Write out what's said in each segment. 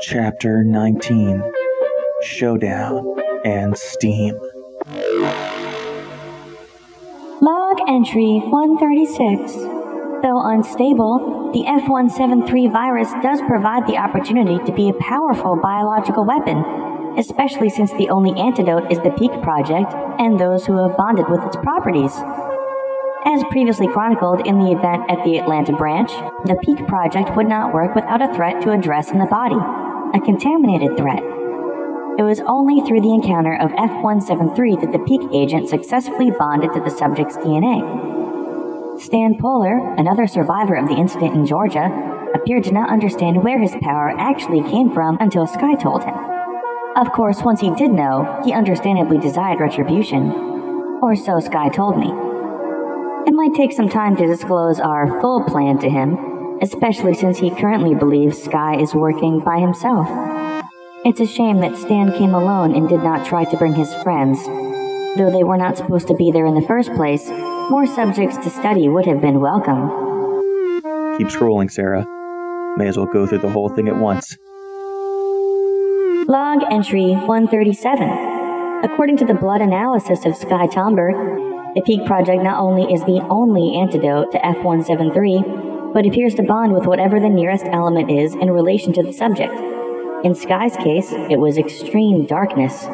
Chapter 19 Showdown and Steam. Log entry 136. Though unstable, the F173 virus does provide the opportunity to be a powerful biological weapon, especially since the only antidote is the Peak Project and those who have bonded with its properties. As previously chronicled in the event at the Atlanta branch, the Peak Project would not work without a threat to address in the body, a contaminated threat. It was only through the encounter of F173 that the Peak agent successfully bonded to the subject's DNA. Stan Polar, another survivor of the incident in Georgia, appeared to not understand where his power actually came from until Sky told him. Of course, once he did know, he understandably desired retribution. Or so Sky told me. It might take some time to disclose our full plan to him, especially since he currently believes Sky is working by himself. It's a shame that Stan came alone and did not try to bring his friends. Though they were not supposed to be there in the first place, more subjects to study would have been welcome. Keep scrolling, Sarah. May as well go through the whole thing at once. Log entry 137. According to the blood analysis of Sky Tomber, the Peak Project not only is the only antidote to F173, but appears to bond with whatever the nearest element is in relation to the subject. In Sky's case, it was extreme darkness.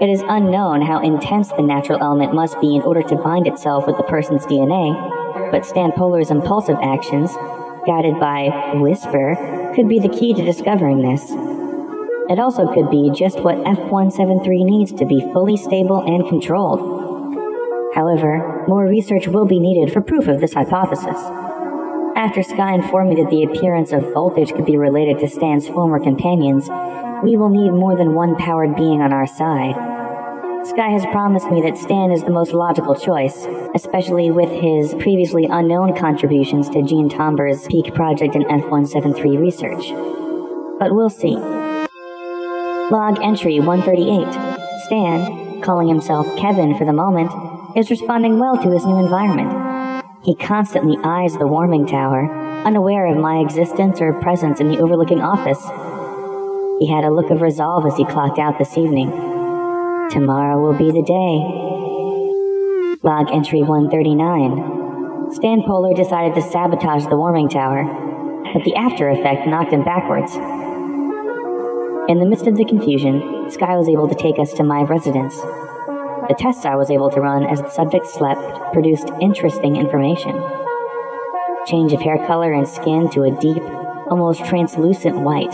It is unknown how intense the natural element must be in order to bind itself with the person's DNA, but Stan Polar's impulsive actions, guided by Whisper, could be the key to discovering this. It also could be just what F173 needs to be fully stable and controlled. However, more research will be needed for proof of this hypothesis. After Sky informed me that the appearance of voltage could be related to Stan's former companions, we will need more than one powered being on our side. Sky has promised me that Stan is the most logical choice, especially with his previously unknown contributions to Gene Tomber's Peak Project and F173 research. But we'll see. Log entry 138. Stan, calling himself Kevin for the moment, is responding well to his new environment. He constantly eyes the warming tower, unaware of my existence or presence in the overlooking office. He had a look of resolve as he clocked out this evening. Tomorrow will be the day. Log entry 139. Stan Polar decided to sabotage the warming tower, but the after effect knocked him backwards. In the midst of the confusion, Sky was able to take us to my residence. The tests I was able to run as the subject slept produced interesting information. Change of hair color and skin to a deep, almost translucent white.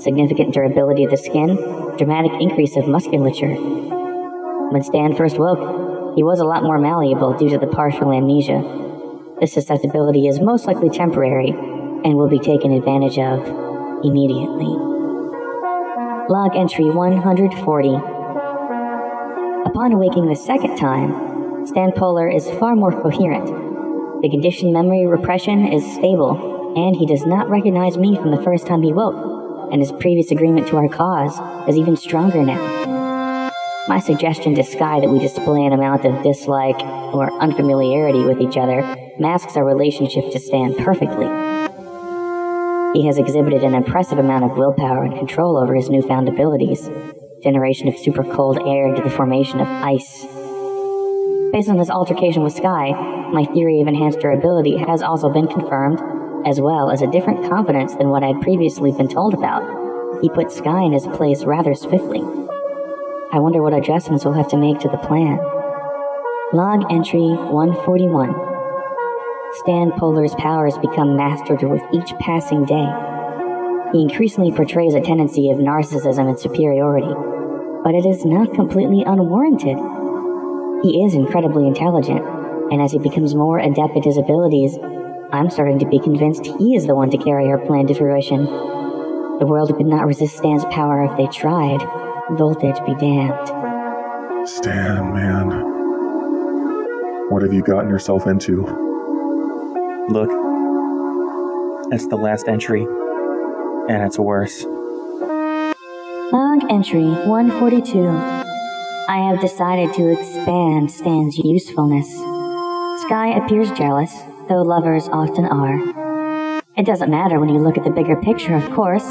Significant durability of the skin, dramatic increase of musculature. When Stan first woke, he was a lot more malleable due to the partial amnesia. This susceptibility is most likely temporary and will be taken advantage of immediately. Log entry 140. Upon awaking the second time, Stan Polar is far more coherent. The conditioned memory repression is stable, and he does not recognize me from the first time he woke, and his previous agreement to our cause is even stronger now. My suggestion to Sky that we display an amount of dislike or unfamiliarity with each other masks our relationship to Stan perfectly. He has exhibited an impressive amount of willpower and control over his newfound abilities, generation of super cold air into the formation of ice. Based on this altercation with Sky, my theory of enhanced durability has also been confirmed, as well as a different confidence than what I'd previously been told about. He put Sky in his place rather swiftly. I wonder what adjustments we'll have to make to the plan. Log entry 141. Stan Polar's powers become mastered with each passing day. He increasingly portrays a tendency of narcissism and superiority, but it is not completely unwarranted. He is incredibly intelligent, and as he becomes more adept at his abilities, I'm starting to be convinced he is the one to carry our plan to fruition. The world could not resist Stan's power if they tried. Voltage be damned. Stan, man. What have you gotten yourself into? Look, it's the last entry and it's worse. Log entry 142. I have decided to expand Stan's usefulness. Sky appears jealous, though lovers often are. It doesn't matter when you look at the bigger picture, of course.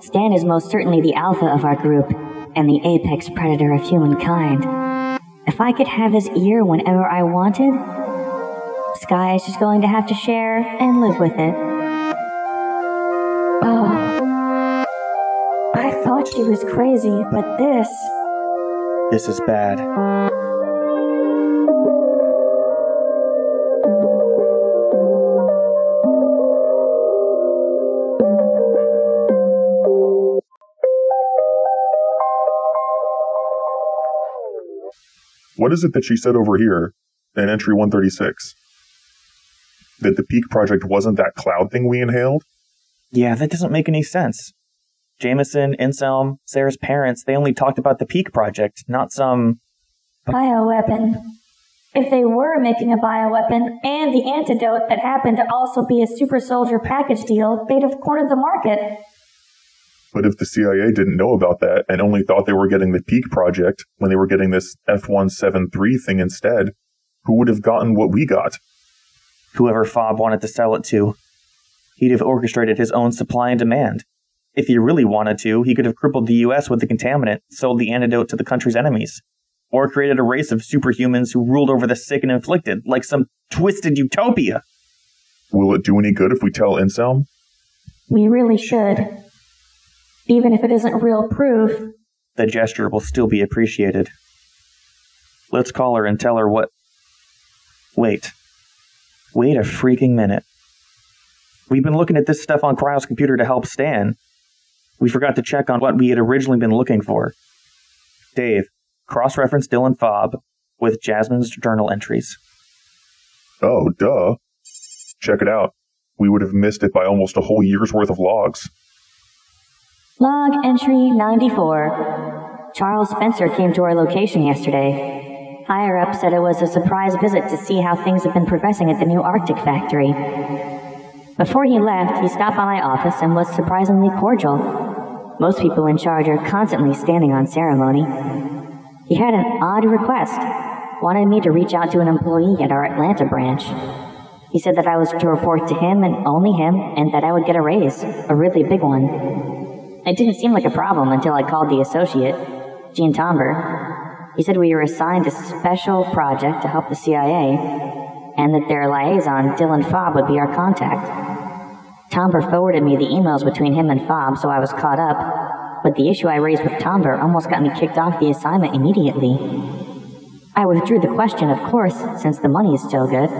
Stan is most certainly the alpha of our group, and the apex predator of humankind. If I could have his ear whenever I wanted, Sky is just going to have to share and live with it. Oh. I thought she was crazy, but this. This is bad. What is it that she said over here in entry 136? That the Peak Project wasn't that cloud thing we inhaled? Yeah, that doesn't make any sense. Jameson, Inselm, Sarah's parents, they only talked about the Peak Project, not some. Bioweapon. If they were making a bioweapon and the antidote that happened to also be a super soldier package deal, they'd have cornered the market. But if the CIA didn't know about that and only thought they were getting the Peak Project when they were getting this F173 thing instead, who would have gotten what we got? Whoever Fob wanted to sell it to. He'd have orchestrated his own supply and demand. If he really wanted to, he could have crippled the US with the contaminant, sold the antidote to the country's enemies, or created a race of superhumans who ruled over the sick and inflicted, like some twisted utopia. Will it do any good if we tell Inselm? We really should. Even if it isn't real proof. The gesture will still be appreciated. Let's call her and tell her what. Wait. Wait a freaking minute. We've been looking at this stuff on Cryo's computer to help Stan. We forgot to check on what we had originally been looking for. Dave, cross reference Dylan Fob with Jasmine's journal entries. Oh, duh. Check it out. We would have missed it by almost a whole year's worth of logs. Log entry 94. Charles Spencer came to our location yesterday. Higher up said it was a surprise visit to see how things have been progressing at the new Arctic factory. Before he left, he stopped by my office and was surprisingly cordial. Most people in charge are constantly standing on ceremony. He had an odd request. Wanted me to reach out to an employee at our Atlanta branch. He said that I was to report to him and only him, and that I would get a raise, a really big one. It didn't seem like a problem until I called the associate, Gene Tomber. He said we were assigned a special project to help the CIA, and that their liaison, Dylan Fob, would be our contact. Tomber forwarded me the emails between him and Fob, so I was caught up. But the issue I raised with Tomber almost got me kicked off the assignment immediately. I withdrew the question, of course, since the money is still good.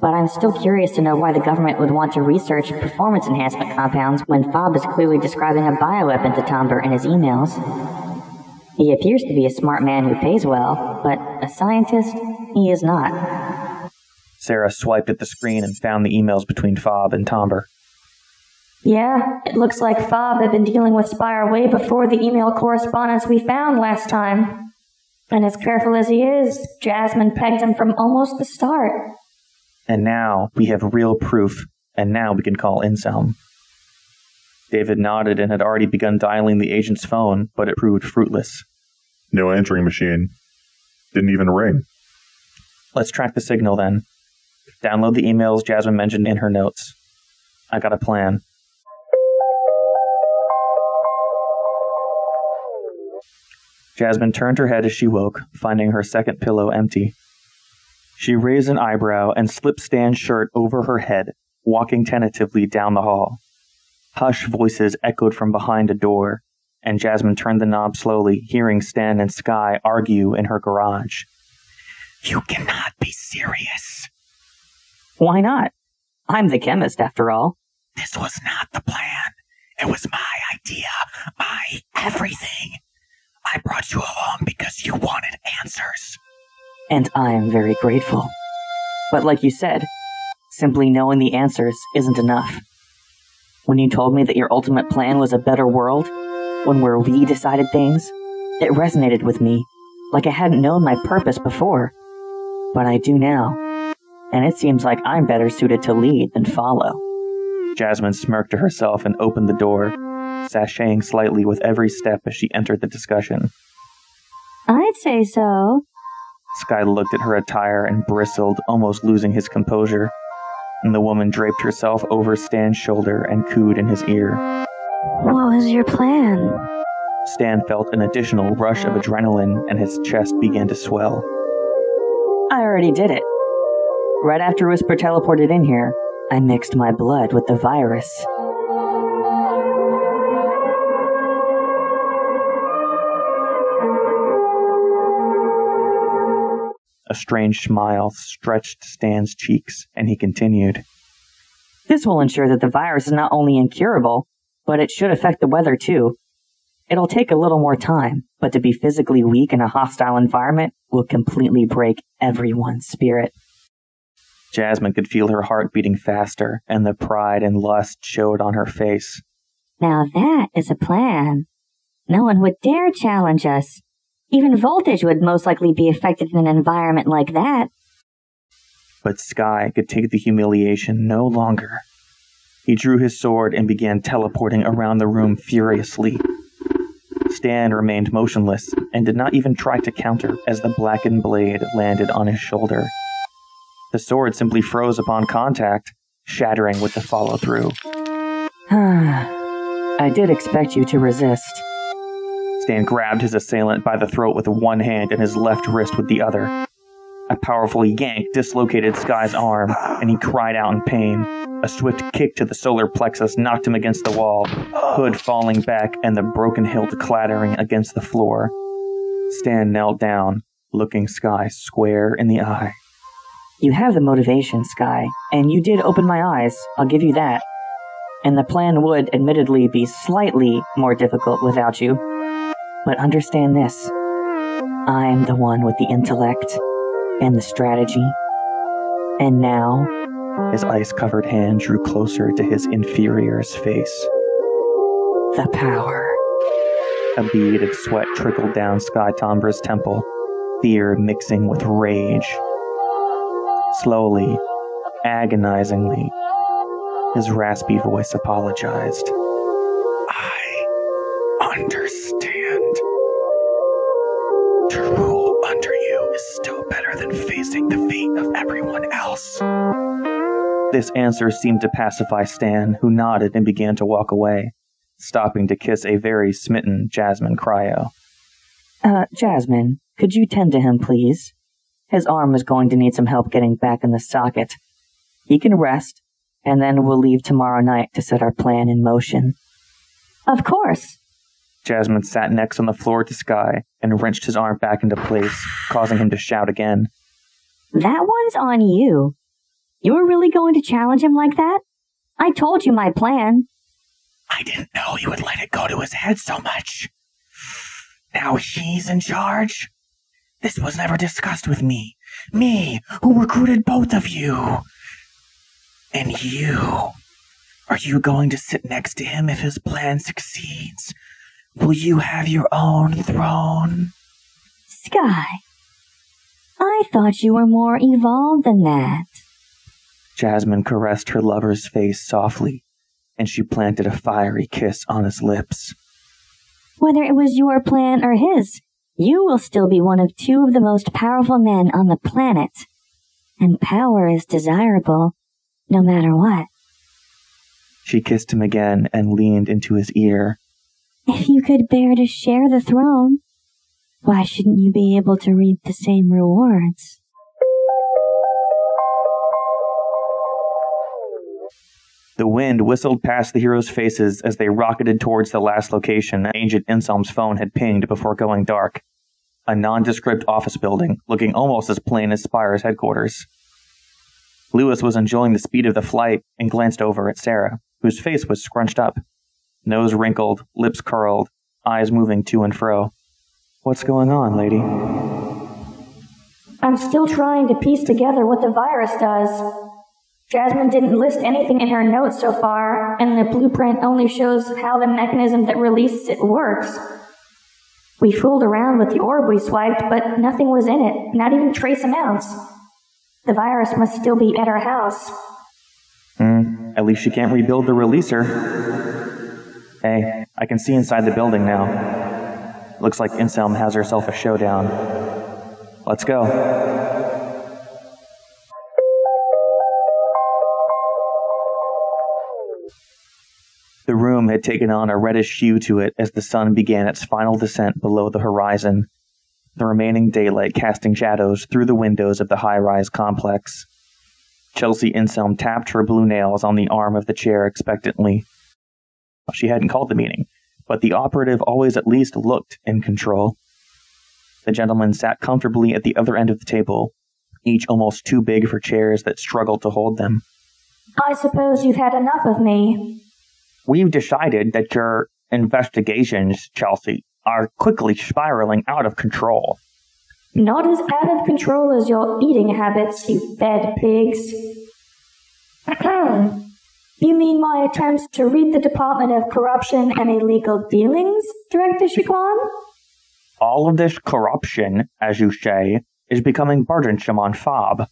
But I'm still curious to know why the government would want to research performance enhancement compounds when Fob is clearly describing a bioweapon to Tomber in his emails. He appears to be a smart man who pays well, but a scientist, he is not. Sarah swiped at the screen and found the emails between Fob and Tomber. Yeah, it looks like Fob had been dealing with Spire way before the email correspondence we found last time. And as careful as he is, Jasmine pegged him from almost the start. And now we have real proof, and now we can call Inselm. David nodded and had already begun dialing the agent's phone, but it proved fruitless. No answering machine. Didn't even ring. Let's track the signal then. Download the emails Jasmine mentioned in her notes. I got a plan. Jasmine turned her head as she woke, finding her second pillow empty. She raised an eyebrow and slipped Stan's shirt over her head, walking tentatively down the hall. Hush voices echoed from behind a door, and Jasmine turned the knob slowly, hearing Stan and Sky argue in her garage. You cannot be serious. Why not? I'm the chemist, after all. This was not the plan. It was my idea, my everything. I brought you along because you wanted answers. And I'm very grateful. But like you said, simply knowing the answers isn't enough. When you told me that your ultimate plan was a better world, one where we decided things, it resonated with me, like I hadn't known my purpose before. But I do now and it seems like I'm better suited to lead than follow. Jasmine smirked to herself and opened the door, sashaying slightly with every step as she entered the discussion. I'd say so. Sky looked at her attire and bristled, almost losing his composure. and the woman draped herself over Stan's shoulder and cooed in his ear. What was your plan? Stan felt an additional rush of adrenaline and his chest began to swell. I already did it. Right after Whisper teleported in here, I mixed my blood with the virus. A strange smile stretched Stan's cheeks, and he continued. This will ensure that the virus is not only incurable, but it should affect the weather too. It'll take a little more time, but to be physically weak in a hostile environment will completely break everyone's spirit. Jasmine could feel her heart beating faster, and the pride and lust showed on her face. Now that is a plan. No one would dare challenge us. Even voltage would most likely be affected in an environment like that. But Sky could take the humiliation no longer. He drew his sword and began teleporting around the room furiously. Stan remained motionless and did not even try to counter as the blackened blade landed on his shoulder. The sword simply froze upon contact, shattering with the follow through. I did expect you to resist. Stan grabbed his assailant by the throat with one hand and his left wrist with the other. A powerful yank dislocated Sky's arm, and he cried out in pain. A swift kick to the solar plexus knocked him against the wall, hood falling back and the broken hilt clattering against the floor. Stan knelt down, looking Sky square in the eye. You have the motivation, Sky, and you did open my eyes, I'll give you that. And the plan would admittedly be slightly more difficult without you. But understand this I'm the one with the intellect and the strategy. And now, His ice covered hand drew closer to his inferior's face. the power. A bead of sweat trickled down Sky Tomber's temple, fear mixing with rage. Slowly, agonizingly, his raspy voice apologized. I understand. To rule under you is still better than facing the fate of everyone else. This answer seemed to pacify Stan, who nodded and began to walk away, stopping to kiss a very smitten Jasmine Cryo. Uh, Jasmine, could you tend to him, please? His arm is going to need some help getting back in the socket. He can rest, and then we'll leave tomorrow night to set our plan in motion. Of course. Jasmine sat next on the floor to Sky and wrenched his arm back into place, causing him to shout again. That one's on you. You were really going to challenge him like that? I told you my plan. I didn't know he would let it go to his head so much. Now he's in charge? This was never discussed with me. Me, who recruited both of you. And you. Are you going to sit next to him if his plan succeeds? Will you have your own throne? Sky. I thought you were more evolved than that. Jasmine caressed her lover's face softly, and she planted a fiery kiss on his lips. Whether it was your plan or his, you will still be one of two of the most powerful men on the planet. And power is desirable, no matter what. She kissed him again and leaned into his ear. If you could bear to share the throne, why shouldn't you be able to reap the same rewards? The wind whistled past the heroes' faces as they rocketed towards the last location Agent Inselm's phone had pinged before going dark. A nondescript office building, looking almost as plain as Spire's headquarters. Lewis was enjoying the speed of the flight and glanced over at Sarah, whose face was scrunched up. Nose wrinkled, lips curled, eyes moving to and fro. What's going on, lady? I'm still trying to piece together what the virus does. Jasmine didn't list anything in her notes so far, and the blueprint only shows how the mechanism that releases it works. We fooled around with the orb we swiped, but nothing was in it, not even trace amounts. The virus must still be at our house. Hmm, at least she can't rebuild the releaser. Hey, I can see inside the building now. Looks like Inselm has herself a showdown. Let's go. Room had taken on a reddish hue to it as the sun began its final descent below the horizon, the remaining daylight casting shadows through the windows of the high rise complex. Chelsea Inselm tapped her blue nails on the arm of the chair expectantly. She hadn't called the meeting, but the operative always at least looked in control. The gentlemen sat comfortably at the other end of the table, each almost too big for chairs that struggled to hold them. I suppose you've had enough of me. We've decided that your investigations, Chelsea, are quickly spiraling out of control. Not as out of control as your eating habits, you fed pigs. you mean my attempts to read the Department of Corruption and Illegal Dealings, Director Chiquan? All of this corruption, as you say, is becoming burdensome on Fob.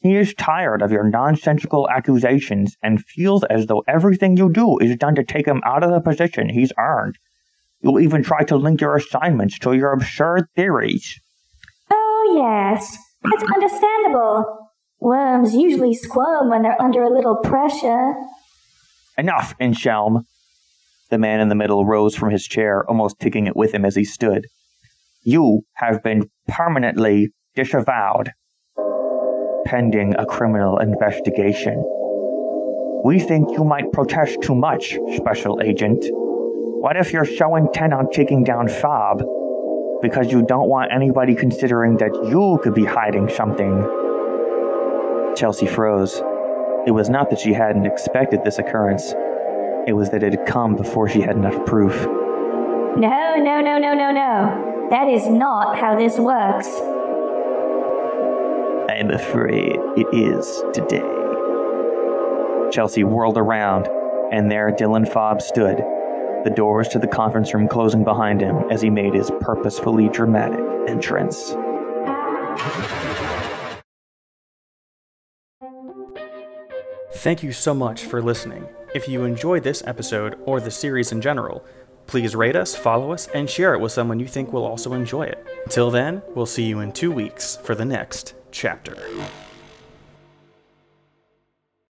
He is tired of your nonsensical accusations and feels as though everything you do is done to take him out of the position he's earned. You'll even try to link your assignments to your absurd theories. Oh, yes. It's understandable. Worms usually squirm when they're under a little pressure. Enough, Inselm. The man in the middle rose from his chair, almost taking it with him as he stood. You have been permanently disavowed, pending a criminal investigation. We think you might protest too much, Special Agent. What if you're so intent on taking down Fob because you don't want anybody considering that you could be hiding something? Chelsea froze. It was not that she hadn't expected this occurrence. It was that it had come before she had enough proof. No, no, no, no, no, no. That is not how this works. I'm afraid it is today. Chelsea whirled around, and there Dylan Fob stood, the doors to the conference room closing behind him as he made his purposefully dramatic entrance. Thank you so much for listening. If you enjoyed this episode or the series in general, Please rate us, follow us, and share it with someone you think will also enjoy it. Until then, we'll see you in two weeks for the next chapter.